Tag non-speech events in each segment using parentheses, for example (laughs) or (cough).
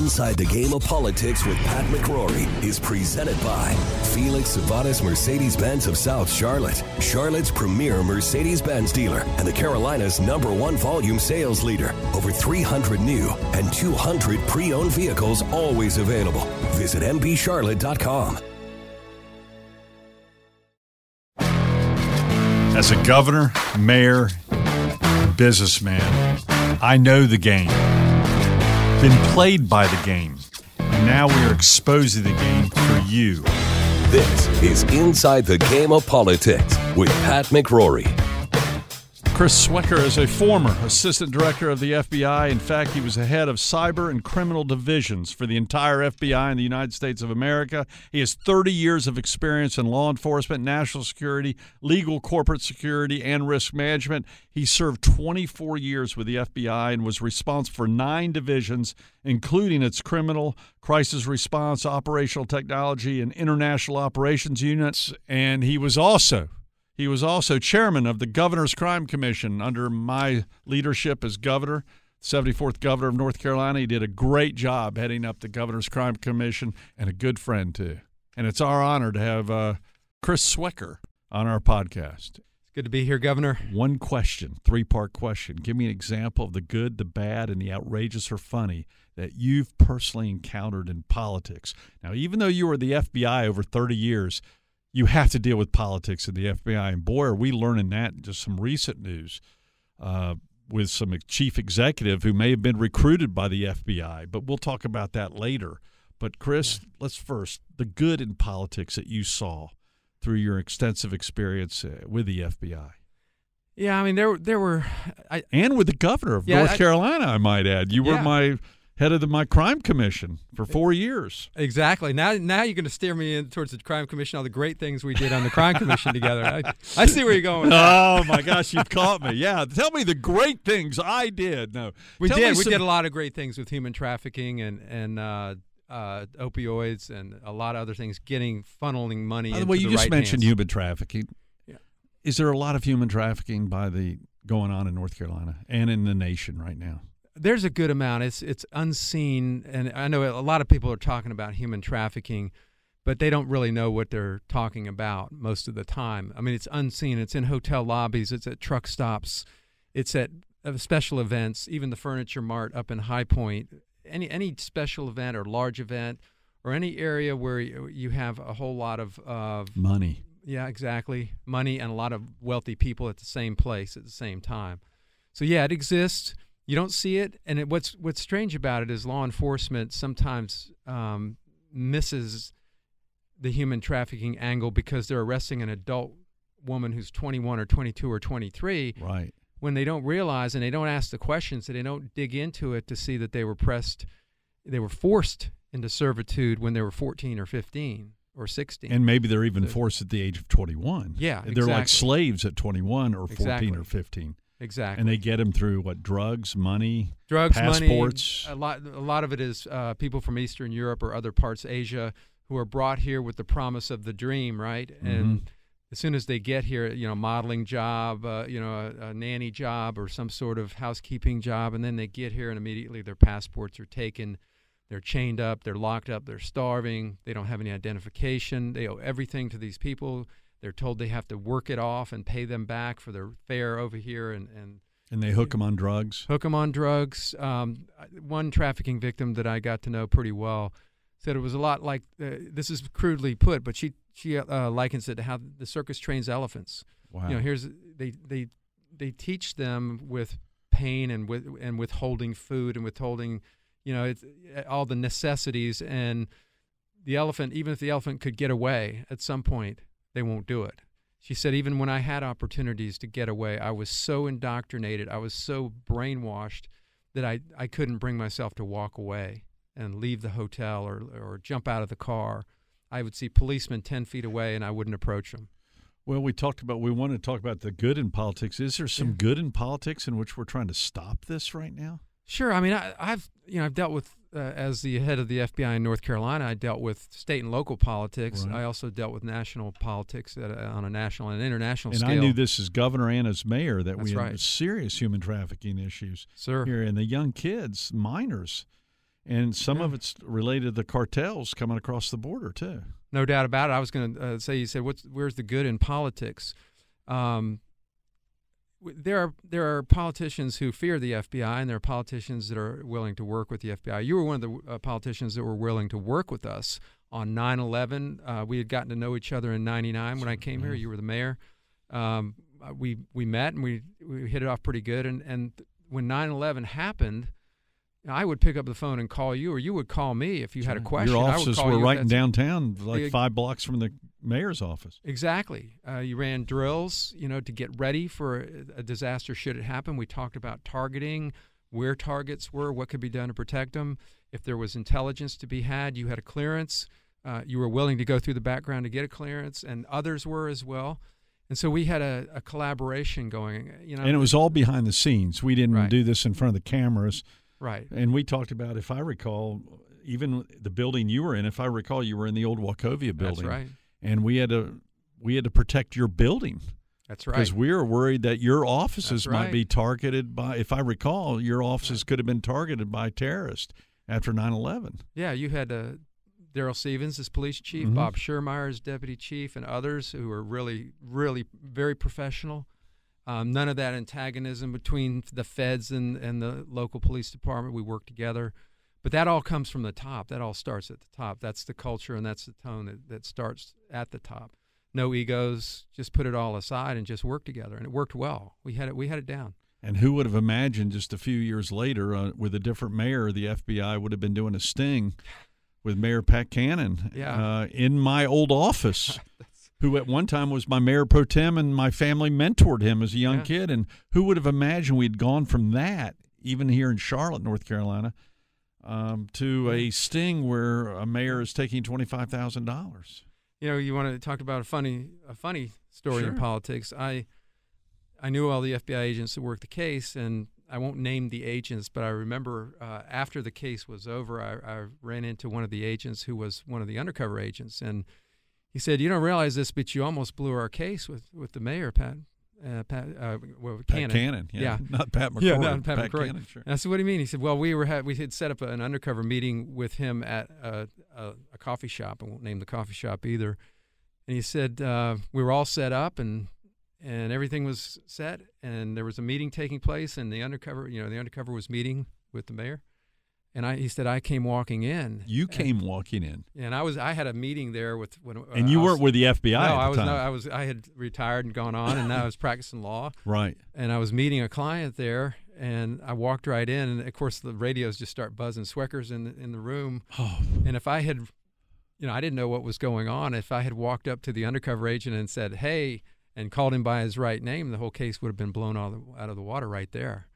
Inside the Game of Politics with Pat McCrory is presented by Felix Sabates Mercedes Benz of South Charlotte, Charlotte's premier Mercedes Benz dealer, and the Carolinas' number one volume sales leader. Over 300 new and 200 pre owned vehicles always available. Visit MBCharlotte.com. As a governor, mayor, businessman, I know the game. Been played by the game. Now we are exposing the game for you. This is Inside the Game of Politics with Pat McCrory. Chris Swecker is a former assistant director of the FBI. In fact, he was the head of cyber and criminal divisions for the entire FBI in the United States of America. He has 30 years of experience in law enforcement, national security, legal corporate security, and risk management. He served 24 years with the FBI and was responsible for nine divisions, including its criminal, crisis response, operational technology, and international operations units. And he was also he was also chairman of the Governor's Crime Commission under my leadership as governor, 74th governor of North Carolina. He did a great job heading up the Governor's Crime Commission and a good friend, too. And it's our honor to have uh, Chris Swecker on our podcast. It's good to be here, Governor. One question, three part question. Give me an example of the good, the bad, and the outrageous or funny that you've personally encountered in politics. Now, even though you were the FBI over 30 years, you have to deal with politics in the FBI. And boy, are we learning that in just some recent news uh, with some chief executive who may have been recruited by the FBI. But we'll talk about that later. But Chris, let's first the good in politics that you saw through your extensive experience uh, with the FBI. Yeah, I mean there there were, I, and with the governor of Yeah, North I- Carolina, I might add. You were my head of the, my crime commission for four years. exactly. Now now you're going to steer me in towards the crime commission, all the great things we did on the crime commission together. I, I see where you're going. With that. Oh my gosh, you've caught me. Yeah, tell me the great things I did. No, we tell did we some- did a lot of great things with human trafficking and and uh, uh, opioids and a lot of other things, getting funneling money. By the way, you the just right mentioned hands. human trafficking. Yeah. Is there a lot of human trafficking by the going on in North Carolina and in the nation right now? There's a good amount. It's it's unseen, and I know a lot of people are talking about human trafficking, but they don't really know what they're talking about most of the time. I mean, it's unseen. It's in hotel lobbies. It's at truck stops. It's at uh, special events. Even the Furniture Mart up in High Point. Any any special event or large event or any area where you you have a whole lot of of Money. yeah, exactly. Money and a lot of wealthy people at the same place at the same time. So yeah, it exists. You don't see it, and it, what's what's strange about it is law enforcement sometimes um, misses the human trafficking angle because they're arresting an adult woman who's 21 or 22 or 23 Right. when they don't realize and they don't ask the questions and they don't dig into it to see that they were pressed, they were forced into servitude when they were 14 or 15 or 16. And maybe they're even So- forced at the age of 21. Yeah, They're like slaves at 21 or 14 Exactly. or 15. Exactly. And they get them through what? Drugs, money, drugs, passports. money. A lot, a lot of it is uh, people from Eastern Europe or other parts of Asia who are brought here with the promise of the dream, right? Mm-hmm. And as soon as they get here, you know, modeling job, uh, you know, a, a nanny job or some sort of housekeeping job, and then they get here and immediately their passports are taken. They're chained up, they're locked up, they're starving, they don't have any identification, they owe everything to these people. They're told they have to work it off and pay them back for their fare over here and, and and they hook them on drugs. hook them on drugs. Um, one trafficking victim that I got to know pretty well said it was a lot like uh, this is crudely put, but she she uh, likens it to how the circus trains elephants. Wow. You know, here's they they they teach them with pain and with and withholding food and withholding, you know, it's, all the necessities and the elephant. Even if the elephant could get away at some point, they won't do it. She said, even when I had opportunities to get away, I was so indoctrinated, I was so brainwashed that I, I couldn't bring myself to walk away. and leave the hotel or or jump out of the car. I would see policemen ten feet away, and I wouldn't approach them. Well, we talked about we want to talk about the good in politics. Is there some Yeah. good in politics in which we're trying to stop this right now? Sure. I mean, I, I've you know I've dealt with uh, as the head of the FBI in North Carolina. I dealt with state and local politics. Right. I also dealt with national politics at a, on a national and international And scale. And I knew this as governor and as mayor that we had right. serious human trafficking issues sir. here, and the young kids, minors, and some of it's related to the cartels coming across the border too. No doubt about it. I was going to uh, say, you said, "What's where's the good in politics?" Um, there are there are politicians who fear the FBI, and there are politicians that are willing to work with the FBI. You were one of the uh, politicians that were willing to work with us on 9/11. Uh, we had gotten to know each other in '99 when I came here. You were the mayor. Um, uh, we we met and we we hit it off pretty good. And and when 9/11 happened. I would pick up the phone and call you, or you would call me if you had a question. Your I would offices were right in downtown, like five blocks from the mayor's office. Exactly. Uh, you ran drills, you know, to get ready for a, disaster should it happen. We talked about targeting, where targets were, what could be done to protect them. If there was intelligence to be had, you had a clearance. Uh, you were willing to go through the background to get a clearance, and others were as well. And so we had a, a collaboration going. You know, And it was all behind the scenes. We didn't Right. do this in front of the cameras. right. And we talked about, if I recall, even the building you were in. If I recall, you were in the old Wachovia building. That's right. And we had to we had to protect your building That's right. because we were worried that your offices might be targeted by. If I recall, your offices could have been targeted by terrorists after 9/11. Yeah, you had uh, Darrel Stephens as police chief, Mhm. Bob Schurmeier as deputy chief, and others who were really, really very professional. Um, none of that antagonism between the feds and, and the local police department. We worked together. But that all comes from the top. That all starts at the top. That's the culture and that's the tone that, that starts at the top. No egos, just put it all aside and just work together. And it worked well. We had it we had it down. And who would have imagined just a few years later, uh, with a different mayor, the FBI would have been doing a sting with Mayor Pat Cannon Yeah. uh, in my old office, (laughs) who at one time was my mayor pro tem, and my family mentored him as a young Yeah. kid. And who would have imagined we'd gone from that, even here in Charlotte, North Carolina, um, to a sting where a mayor is taking twenty five thousand dollars. you know, you want to talk about a funny a funny story in politics. I I knew all the FBI agents that worked the case, and I won't name the agents, but I remember uh, after the case was over, I, I ran into one of the agents who was one of the undercover agents, and he said, "You don't realize this, but you almost blew our case with with the mayor, Pat." Uh, Pat, uh, well, Pat Cannon. Cannon, yeah, Yeah. (laughs) not Pat McCrory. Yeah, not Pat McCrory. Cannon, sure. And I said, "What do you mean?" He said, "Well, we were ha- we had set up an undercover meeting with him at a, a, a coffee shop. I won't name the coffee shop either." And he said uh, we were all set up and and everything was set, and there was a meeting taking place, and the undercover, you know, the undercover was meeting with the mayor. And I, he said, I came walking in. You and- came walking in, and I was, I had a meeting there with when, uh, and you was- weren't with the FBI No, at the I was, no, I was, I had retired and gone on, and now I was (laughs) practicing law right? and I was meeting a client there, and I walked right in, and of course the radios just start buzzing. Swecker's in the, in the room, Oh, and if I had, you know, I didn't know what was going on. If I had walked up to the undercover agent and said, "Hey," and called him by his right name, the whole case would have been blown of the, out of the water right there.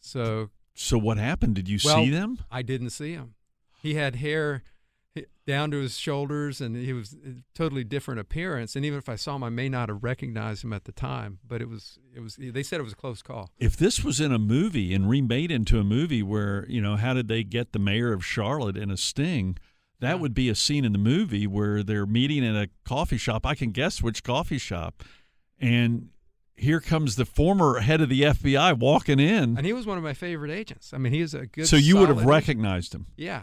So so what happened? Did you Well, see them? I didn't see him. He had hair down to his shoulders, and he was a totally different appearance. And even if I saw him, I may not have recognized him at the time. But it was, it was. They said it was a close call. If this was in a movie and remade into a movie where, you know, how did they get the mayor of Charlotte in a sting? That Yeah. would be a scene in the movie where they're meeting at a coffee shop. I can guess which coffee shop. And here comes the former head of the FBI walking in. And he was one of my favorite agents. I mean, he is a good. so you would have agent. recognized him. Yeah,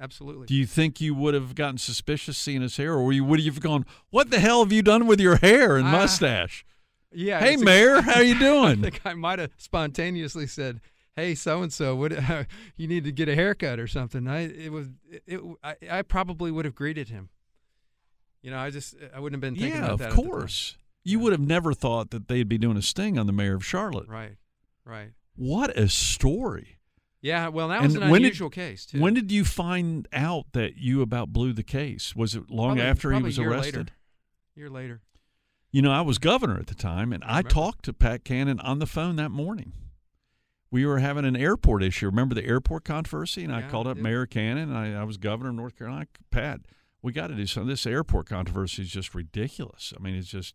absolutely. Do you think you would have gotten suspicious seeing his hair, or you would you have gone, "What the hell have you done with your hair and Ah, mustache?" yeah. hey, it's a- Mayor, (laughs) how you doing? I think I might have spontaneously said, "Hey, so and so, what (laughs) you need to get a haircut or something." I it was it, it I, I probably would have greeted him. You know, I just I wouldn't have been thinking yeah, about of that. at the time. course. You would have never thought that they'd be doing a sting on the mayor of Charlotte. Right, right. What a story! Yeah, well, that was an when did- unusual case too. When did you find out that you about blew the case? Was it long Probably- after he was year arrested? Later. Year later. You know, I was governor at the time, and I remember. talked to Pat Cannon on the phone that morning. we were having an airport issue. Remember the airport controversy? And I called I up. Mayor Cannon. And I, I was governor of North Carolina. Pat, we got to do something. This airport controversy is just ridiculous. I mean, it's just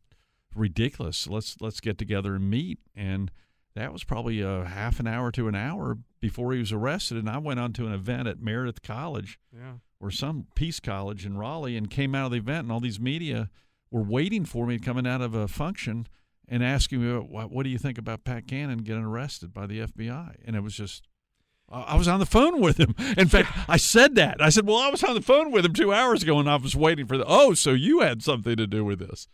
ridiculous. Let's let's get together and meet. And that was probably a half an hour to an hour before he was arrested. And I went on to an event at Meredith College Yeah. or some Peace College in Raleigh and came out of the event, and all these media were waiting for me coming out of a function and asking me, "What, what do you think about Pat Cannon getting arrested by the FBI?" And it was just. I I was on the phone with him. (laughs) In fact, I said that. I said, "Well, I was on the phone with him two hours ago, and I was waiting for the." Oh, so you had something to do with this?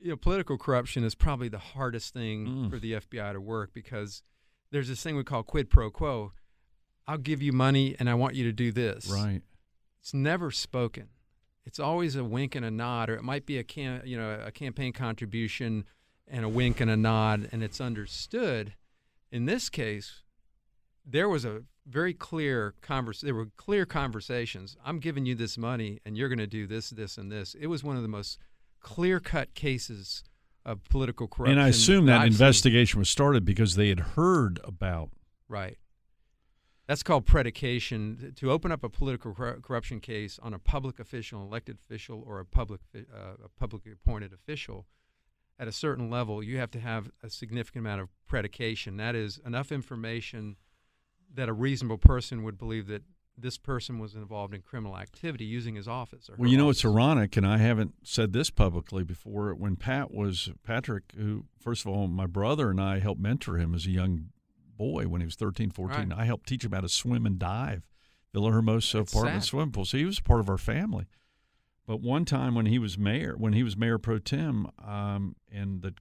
You know, political corruption is probably the hardest thing Mm. for the FBI to work because there's this thing we call quid pro quo. I'll give you money and I want you to do this. Right. It's never spoken. It's always a wink and a nod, or it might be a cam- you know a campaign contribution and a wink and a nod, and it's understood. In this case, there was a very clear convers. There were clear conversations. I'm giving you this money, and you're going to do this, this, and this. It was one of the most clear-cut cases of political corruption. And I assume that seen. investigation was started because they had heard about. Right. That's called predication. To open up a political corruption case on a public official, an elected official, or a public uh, a publicly appointed official, at a certain level, you have to have a significant amount of predication. That is enough information that a reasonable person would believe that this person was involved in criminal activity using his office. Or Well, you know, it's ironic, and I haven't said this publicly before. When Pat was Patrick, who first of all, my brother and I helped mentor him as a young boy when he was 13, 14. Right. I helped teach him how to swim and dive, Villa Hermosa That's apartment sad. swimming pool. So he was part of our family. But one time when he was mayor, when he was mayor pro tem, um, and the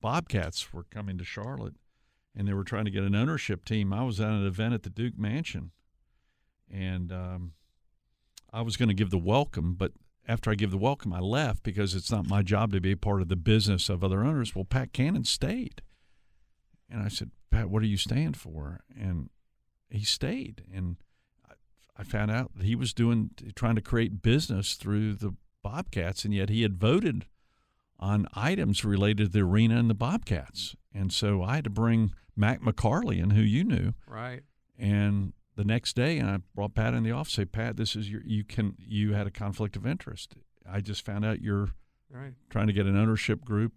Bobcats were coming to Charlotte, and they were trying to get an ownership team, I was at an event at the Duke Mansion, and um, I was going to give the welcome, but after I give the welcome, I left because it's not my job to be a part of the business of other owners. Well, Pat Cannon stayed, and I said, Pat, what are you staying for? And he stayed, and I, I found out that he was doing trying to create business through the Bobcats, and yet he had voted on items related to the arena and the Bobcats, and so I had to bring Mac McCarley in, who you knew, right. and the next day, and I brought Pat in the office. Say, Pat, this is your you can you had a conflict of interest. I just found out you're Right. trying to get an ownership group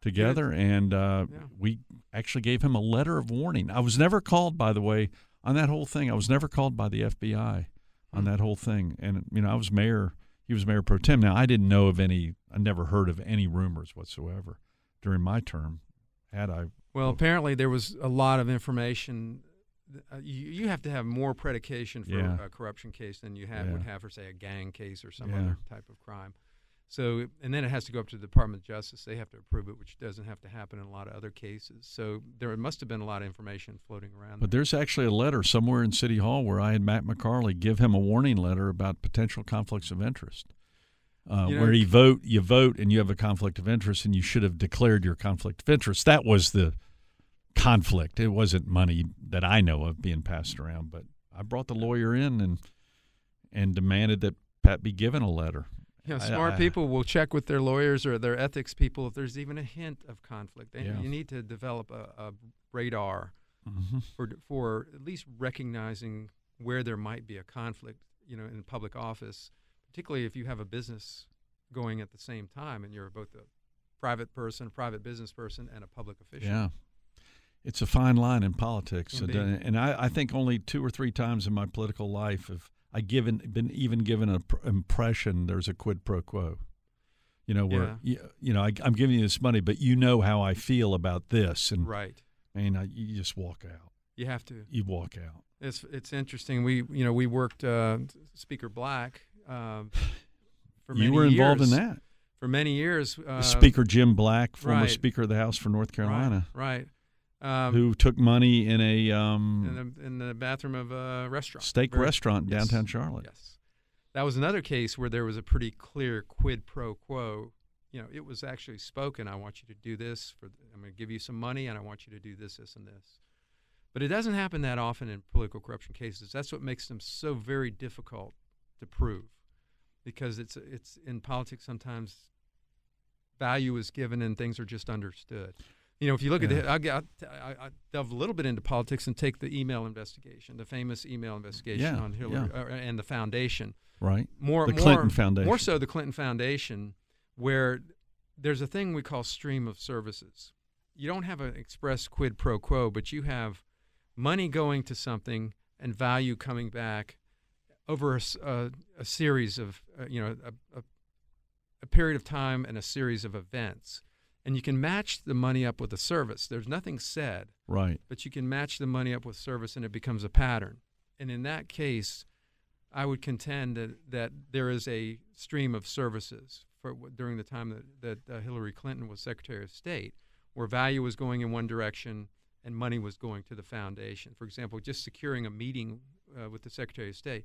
together, and uh, Yeah. we actually gave him a letter of warning. I was never called, by the way, on that whole thing. I was never called by the FBI on Hmm. that whole thing, and you know, I was mayor. He was mayor pro tem. Now, I didn't know of any. I never heard of any rumors whatsoever during my term. Had I Well, apparently there was a lot of information. Uh, you, you have to have more predication for Yeah. a corruption case than you have Yeah. would have for, say, a gang case or some Yeah. other type of crime. So, and then it has to go up to the Department of Justice. They have to approve it, which doesn't have to happen in a lot of other cases. So there must have been a lot of information floating around. But there. there's actually a letter somewhere in City Hall where I had Mac McCarley give him a warning letter about potential conflicts of interest. Uh, You know, where you vote, you vote, and you have a conflict of interest, and you should have declared your conflict of interest. That was the conflict. It wasn't money that I know of being passed around. But I brought the lawyer in and and demanded that Pat be given a letter. You know, smart I- people will check with their lawyers or their ethics people if there's even a hint of conflict. They, Yeah. You need to develop a, a radar hmm for for at least recognizing where there might be a conflict, you know, in public office, particularly if you have a business going at the same time and you're both a private person, a private business person, and a public official. Yeah. It's a fine line in politics, Can and, and I, I think only two or three times in my political life have I given been even given an pr- impression there's a quid pro quo. You know where you, you know I, I'm giving you this money, but you know how I feel about this, and Right. man, I, you just walk out. You have to. You walk out. It's it's interesting. We you know we worked uh, Speaker Black. Um, (laughs) for many years. You were involved years. in that. For many years. Uh, Speaker Jim Black, former right. Speaker of the House for North Carolina, Right. right. Um, who took money in a um, in the, in the bathroom of a restaurant. steak Very- restaurant in yes. downtown Charlotte. Yes. That was another case where there was a pretty clear quid pro quo. You know, it was actually spoken. I want you to do this for. I'm going to give you some money, and I want you to do this, this, and this. But it doesn't happen that often in political corruption cases. That's what makes them so very difficult to prove, because it's it's in politics sometimes value is given and things are just understood. You know, if you look at Yeah. it, I'll, I- I'll delve a little bit into politics and take the email investigation, the famous email investigation Yeah, on Hillary uh, and the foundation. Right. More, The more, Clinton Foundation. More so, the Clinton Foundation, where there's a thing we call stream of services. You don't have an express quid pro quo, but you have money going to something and value coming back over a series of, uh, you know, a, a, a period of time and a series of events. And you can match the money up with a service. There's nothing said, Right. but you can match the money up with service and it becomes a pattern. And in that case, I would contend that, that there is a stream of services for during the time that, that uh, Hillary Clinton was Secretary of State, where value was going in one direction and money was going to the foundation. For example, just securing a meeting uh, with the Secretary of State.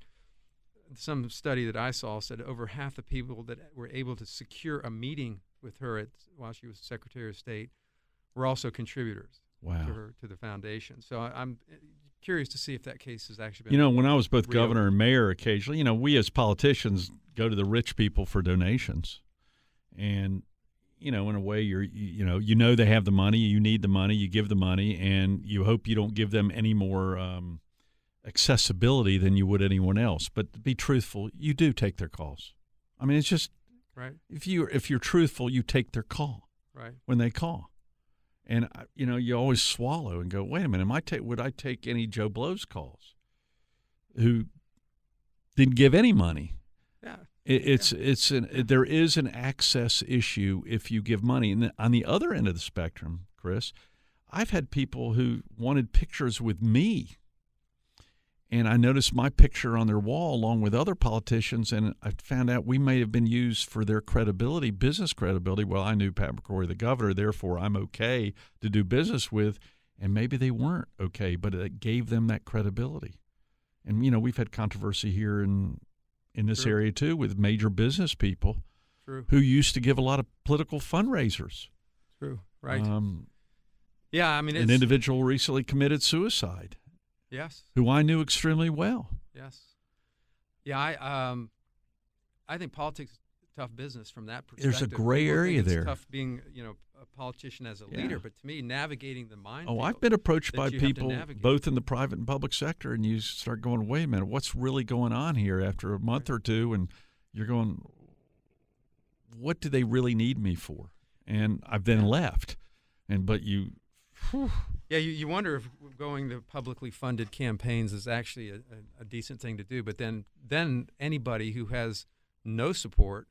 Some study that I saw said over half the people that were able to secure a meeting with her at, while she was Secretary of State were also contributors Wow. to her to the foundation. So I, I'm uh, curious to see if that case has actually been. You know, when I was both real. governor and mayor, occasionally, you know, we as politicians go to the rich people for donations, and you know, in a way, you're you, you know, you know they have the money, you need the money, you give the money, and you hope you don't give them any more um, accessibility than you would anyone else. But to be truthful, you do take their calls. I mean, it's just right, if you if you're truthful, you take their call right, when they call. And uh, you know, you always swallow and go, "Wait a minute, am I ta- would I take any Joe Blow's calls who didn't give any money?" yeah, It, it's it's an there is an access issue if you give money. And on the other end of the spectrum, Chris, I've had people who wanted pictures with me. And I noticed my picture on their wall along with other politicians, and I found out we may have been used for their credibility, business credibility. Well, I knew Pat McCrory, the governor, therefore I'm okay to do business with. And maybe they weren't okay, but it gave them that credibility. And you know, we've had controversy here in in this True. area too with major business people true, who used to give a lot of political fundraisers. true, right. Um, yeah, I mean, it's, an individual recently committed suicide yes, who I knew extremely well. yes, yeah. I um, I think politics is tough business from that perspective. There's a gray People area it's there. Tough being, you know, a politician as a Yeah. leader, but to me, navigating the mind. Oh, I've been approached by you have to people both in the private and public sector, and you start going, "Wait a minute, what's really going on here?" After a month or two, and you're going, "What do they really need me for?" And I've then left, and but you, Yeah, you, you wonder if going to publicly funded campaigns is actually a, a, a decent thing to do. But then, then anybody who has no support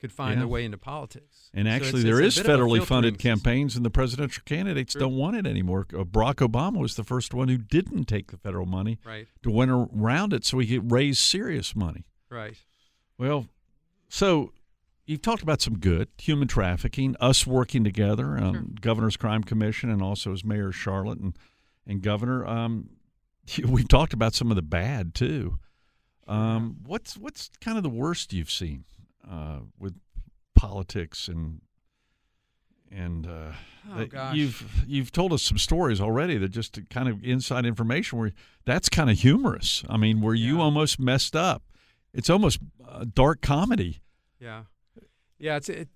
could find Yeah. their way into politics. And So actually, it's- there it's is a bit of a federally funded campaigns, and the presidential candidates True. don't want it anymore. Uh, Barack Obama was the first one who didn't take the federal money Right, to win around it so he could raise serious money. right. Well, so you've talked about some good human trafficking, us working together, um, Sure. Governor's Crime Commission, and also as Mayor of Charlotte and and Governor. Um, (laughs) we've talked about some of the bad too. Um, what's what's kind of the worst you've seen uh, with politics and and uh, Oh, gosh. you've you've told us some stories already that just kind of inside information where that's kind of humorous. I mean, where you almost messed up. It's almost uh, dark comedy. Yeah, yeah. It's it.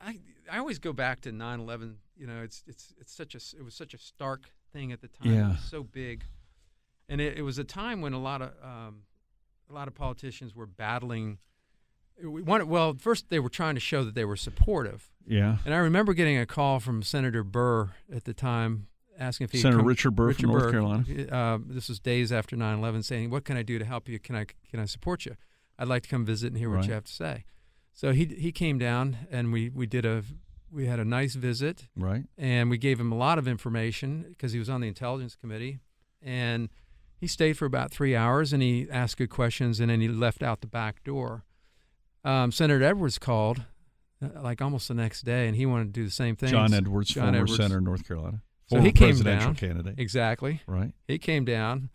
I I always go back to 9/11. You know, it's it's it's such a it was such a stark thing at the time. It Yeah. was so big, and it, it was a time when a lot of um, a lot of politicians were battling. We wanted, well, first they were trying to show that they were supportive, Yeah. and I remember getting a call from Senator Burr at the time asking if he Senator come, Richard Burr from North Carolina. Uh, this was days after 9/11, saying, "What can I do to help you? Can I can I support you? I'd like to come visit and hear what Right. you have to say." So he he came down and we we did a we had a nice visit Right. and we gave him a lot of information because he was on the intelligence committee and he stayed for about three hours and he asked good questions and then he left out the back door. Um, Senator Edwards called uh, like almost the next day and he wanted to do the same thing. John Edwards, John former Edwards. senator in North Carolina. So Former he came presidential down. candidate. Exactly. Right. He came down.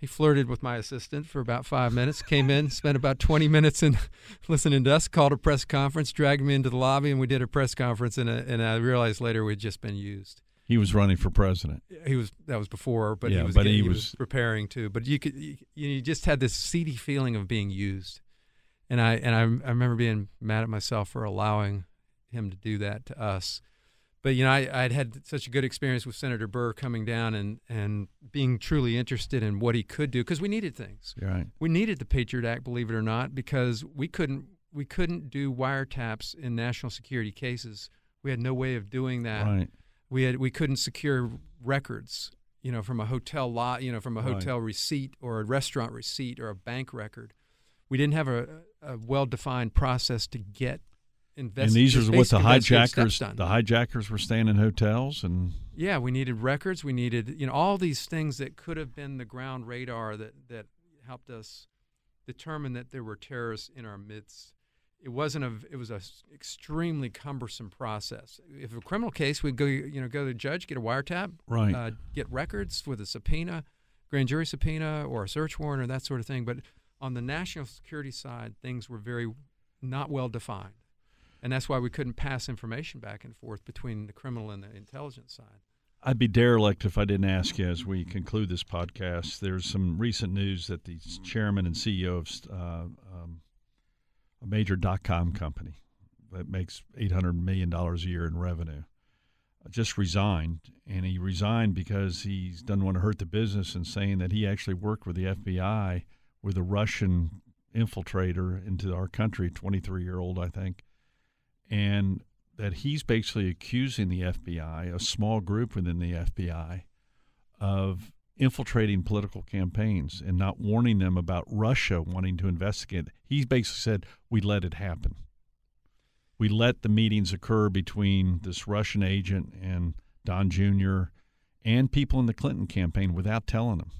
He flirted with my assistant for about five minutes. Came in, spent about twenty minutes in (laughs) listening to us. Called a press conference, dragged me into the lobby, and we did a press conference. And, uh, and I realized later we'd just been used. He was running for president. He was that was before, but Yeah, he was but getting- he he was- preparing to. But you could you, you just had this seedy feeling of being used, and I and I, I remember being mad at myself for allowing him to do that to us. But you know, I, I'd had such a good experience with Senator Burr coming down and and being truly interested in what he could do because we needed things. Right. We needed the Patriot Act, believe it or not, because we couldn't we couldn't do wiretaps in national security cases. We had no way of doing that. Right. We had we couldn't secure records, you know, from a hotel lot, you know, from a Right. hotel receipt or a restaurant receipt or a bank record. We didn't have a, a well-defined process to get invest. and these are what the basic investigative steps hijackers the hijackers were staying in hotels and Yeah, we needed records. We needed, you know, all these things that could have been the ground radar that that helped us determine that there were terrorists in our midst. It wasn't a. It was a extremely cumbersome process. If a criminal case, we'd go, you know, go to the judge, get a wiretap, Right. uh, get records with a subpoena, grand jury subpoena, or a search warrant, or that sort of thing. But on the national security side, things were very not well defined, and that's why we couldn't pass information back and forth between the criminal and the intelligence side. I'd be derelict if I didn't ask you as we conclude this podcast. There's some recent news that the chairman and CEO of uh, um, a major dot com company that makes $800 million a year in revenue just resigned. And he resigned because he doesn't want to hurt the business and saying that he actually worked with the FBI with a Russian infiltrator into our country, 23 year old, I think. And that he's basically accusing the FBI, a small group within the FBI, of infiltrating political campaigns and not warning them about Russia wanting to investigate. He basically said, We let it happen. We let the meetings occur between this Russian agent and Don Jr. and people in the Clinton campaign without telling them.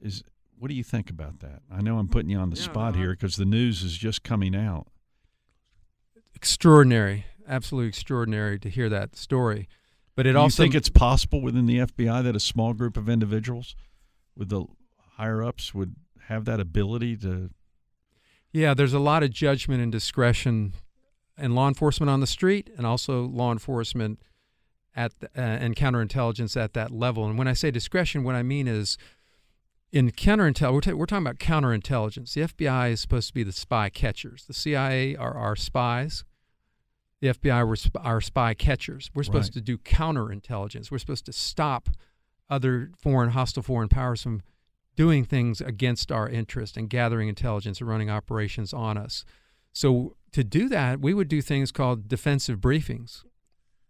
Is what do you think about that? I know I'm putting you on the Yeah, spot no, here because the news is just coming out. Extraordinary, absolutely extraordinary to hear that story. But it Do you also think it's possible within the FBI that a small group of individuals with the higher ups would have that ability to yeah, there's a lot of judgment and discretion in law enforcement on the street, and also law enforcement at the, uh, and counterintelligence at that level. And when I say discretion, what I mean is in counterintel, we're, ta- we're talking about counterintelligence. The FBI is supposed to be the spy catchers. The CIA are our spies. The FBI were sp- our spy catchers. We're supposed Right. to do counterintelligence. We're supposed to stop other foreign, hostile foreign powers from doing things against our interest and gathering intelligence and running operations on us. So to do that, we would do things called defensive briefings.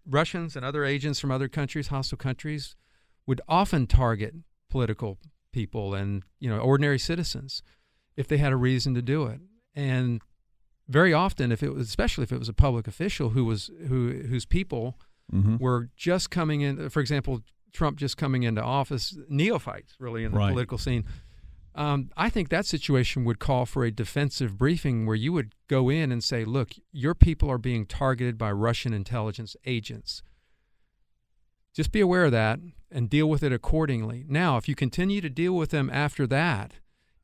Russians and other agents from other countries, hostile countries, would often target political people and you know ordinary citizens if they had a reason to do it. And very often, if it was, especially if it was a public official who was who whose people Mhm. were just coming in. For example, Trump just coming into office, neophytes really in the Right. political scene. Um, I think that situation would call for a defensive briefing where you would go in and say, "Look, your people are being targeted by Russian intelligence agents. Just be aware of that and deal with it accordingly." Now, if you continue to deal with them after that,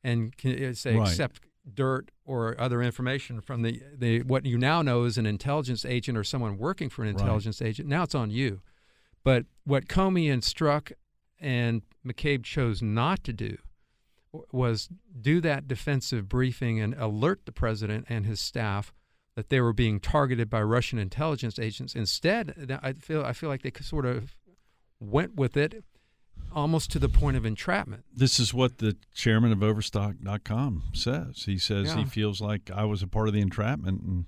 and uh, say Right. accept dirt or other information from the, the what you now know is an intelligence agent or someone working for an Right. intelligence agent, now it's on you. But what Comey and Strzok and McCabe chose not to do was do that defensive briefing and alert the president and his staff that they were being targeted by Russian intelligence agents. Instead, I feel I feel like they sort of went with it almost to the point of entrapment. This is what the chairman of Overstock.com says. He says he feels like I was a part of the entrapment, and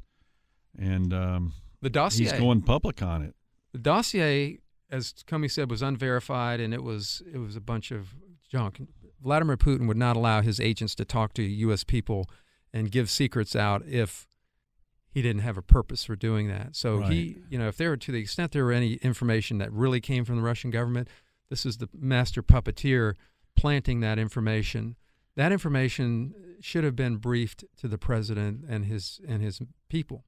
and um, The dossier, he's going public on it. the dossier, as Comey said, was unverified and it was it was a bunch of junk. Vladimir Putin would not allow his agents to talk to U.S. people and give secrets out if he didn't have a purpose for doing that. So he, you know, if there were to the extent there were any information that really came from the Russian government, this is the master puppeteer planting that information. That information should have been briefed to the president and his and his people.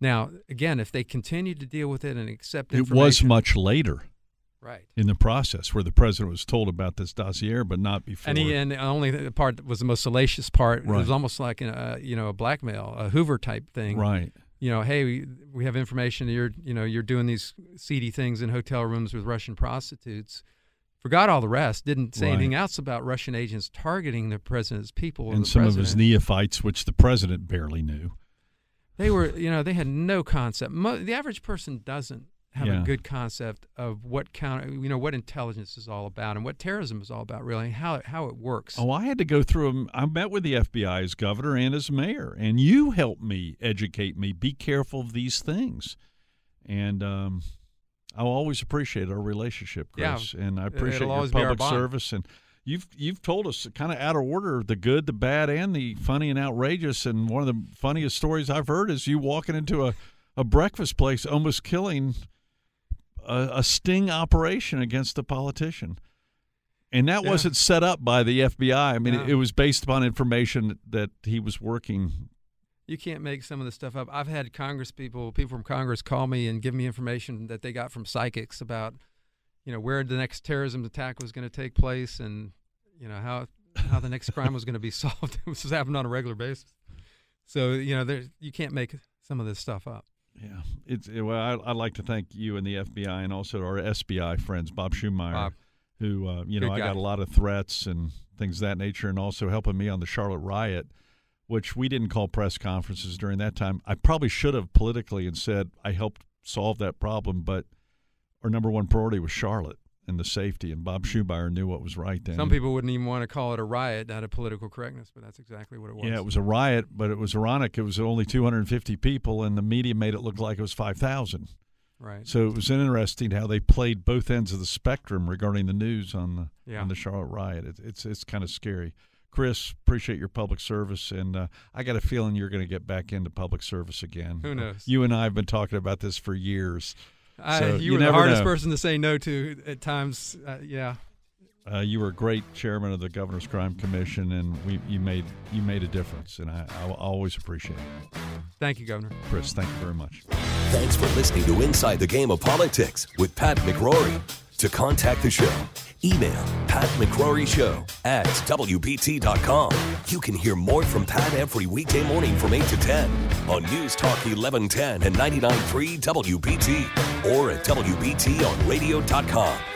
Now, again, if they continue to deal with it and accept It information, was much later right. in the process where the president was told about this dossier, but not before. And, he, and the only the part that was the most salacious part it was almost like a you know a blackmail, a Hoover type thing. right. You know, hey, we, we have information. You're you know you're doing these seedy things in hotel rooms with Russian prostitutes. Forgot all the rest. Didn't say Right. anything else about Russian agents targeting the president's people. And some of his neophytes, which the president barely knew. They were, you know, they had no concept. Mo- the average person doesn't have Yeah. a good concept of what counter, you know, what intelligence is all about and what terrorism is all about, really, and how it, how it works. Oh, I had to go through them. I met with the FBI as governor and as mayor, and you helped me educate me. Be careful of these things, and um, I'll always appreciate our relationship, Yeah. And I appreciate your always be our public service. And you've you've told us kind of out of order the good, the bad, and the funny and outrageous. And one of the funniest stories I've heard is you walking into a, a breakfast place, almost killing a, a sting operation against a politician. And that Yeah. wasn't set up by the FBI. I mean, No. it, it was based upon information that he was working. You can't make some of this stuff up. I've had Congress people, people from Congress, call me and give me information that they got from psychics about, you know, where the next terrorism attack was going to take place and, you know, how how the next crime was going to be (laughs) solved. this has happening on a regular basis. So you know, there you can't make some of this stuff up. Yeah, it's it, well. I, I'd like to thank you and the FBI and also our SBI friends, Bob Schurmeier, Bob. who uh, you know I got a lot of threats and things of that nature, and also helping me on the Charlotte riot, which we didn't call press conferences during that time. I probably should have politically and said I helped solve that problem, but our number one priority was Charlotte and the safety, and Bob Schurmeier knew what was right then. Some people wouldn't even want to call it a riot out of political correctness, but that's exactly what it was. Yeah, it was a riot, but it was ironic. It was only 250 people, and the media made it look like it was 5,000. right. So it was interesting how they played both ends of the spectrum regarding the news on the Yeah. on the Charlotte riot. It, it's it's kind of scary. Chris, appreciate your public service, and uh, I got a feeling you're going to get back into public service again. Who knows? You and I have been talking about this for years. I, So you, you were the hardest know. person to say no to at times. Uh, yeah. Uh, you were a great chairman of the Governor's Crime Commission, and we you made you made a difference, and I, I always appreciate it. Thank you, Governor. Chris, thank you very much. Thanks for listening to Inside the Game of Politics with Pat McCrory. To contact the show, email Pat McCrory Show at WBT.com. You can hear more from Pat every weekday morning from 8 to 10 on News Talk 1110 and 99.3 WBT or at WBTOnRadio.com.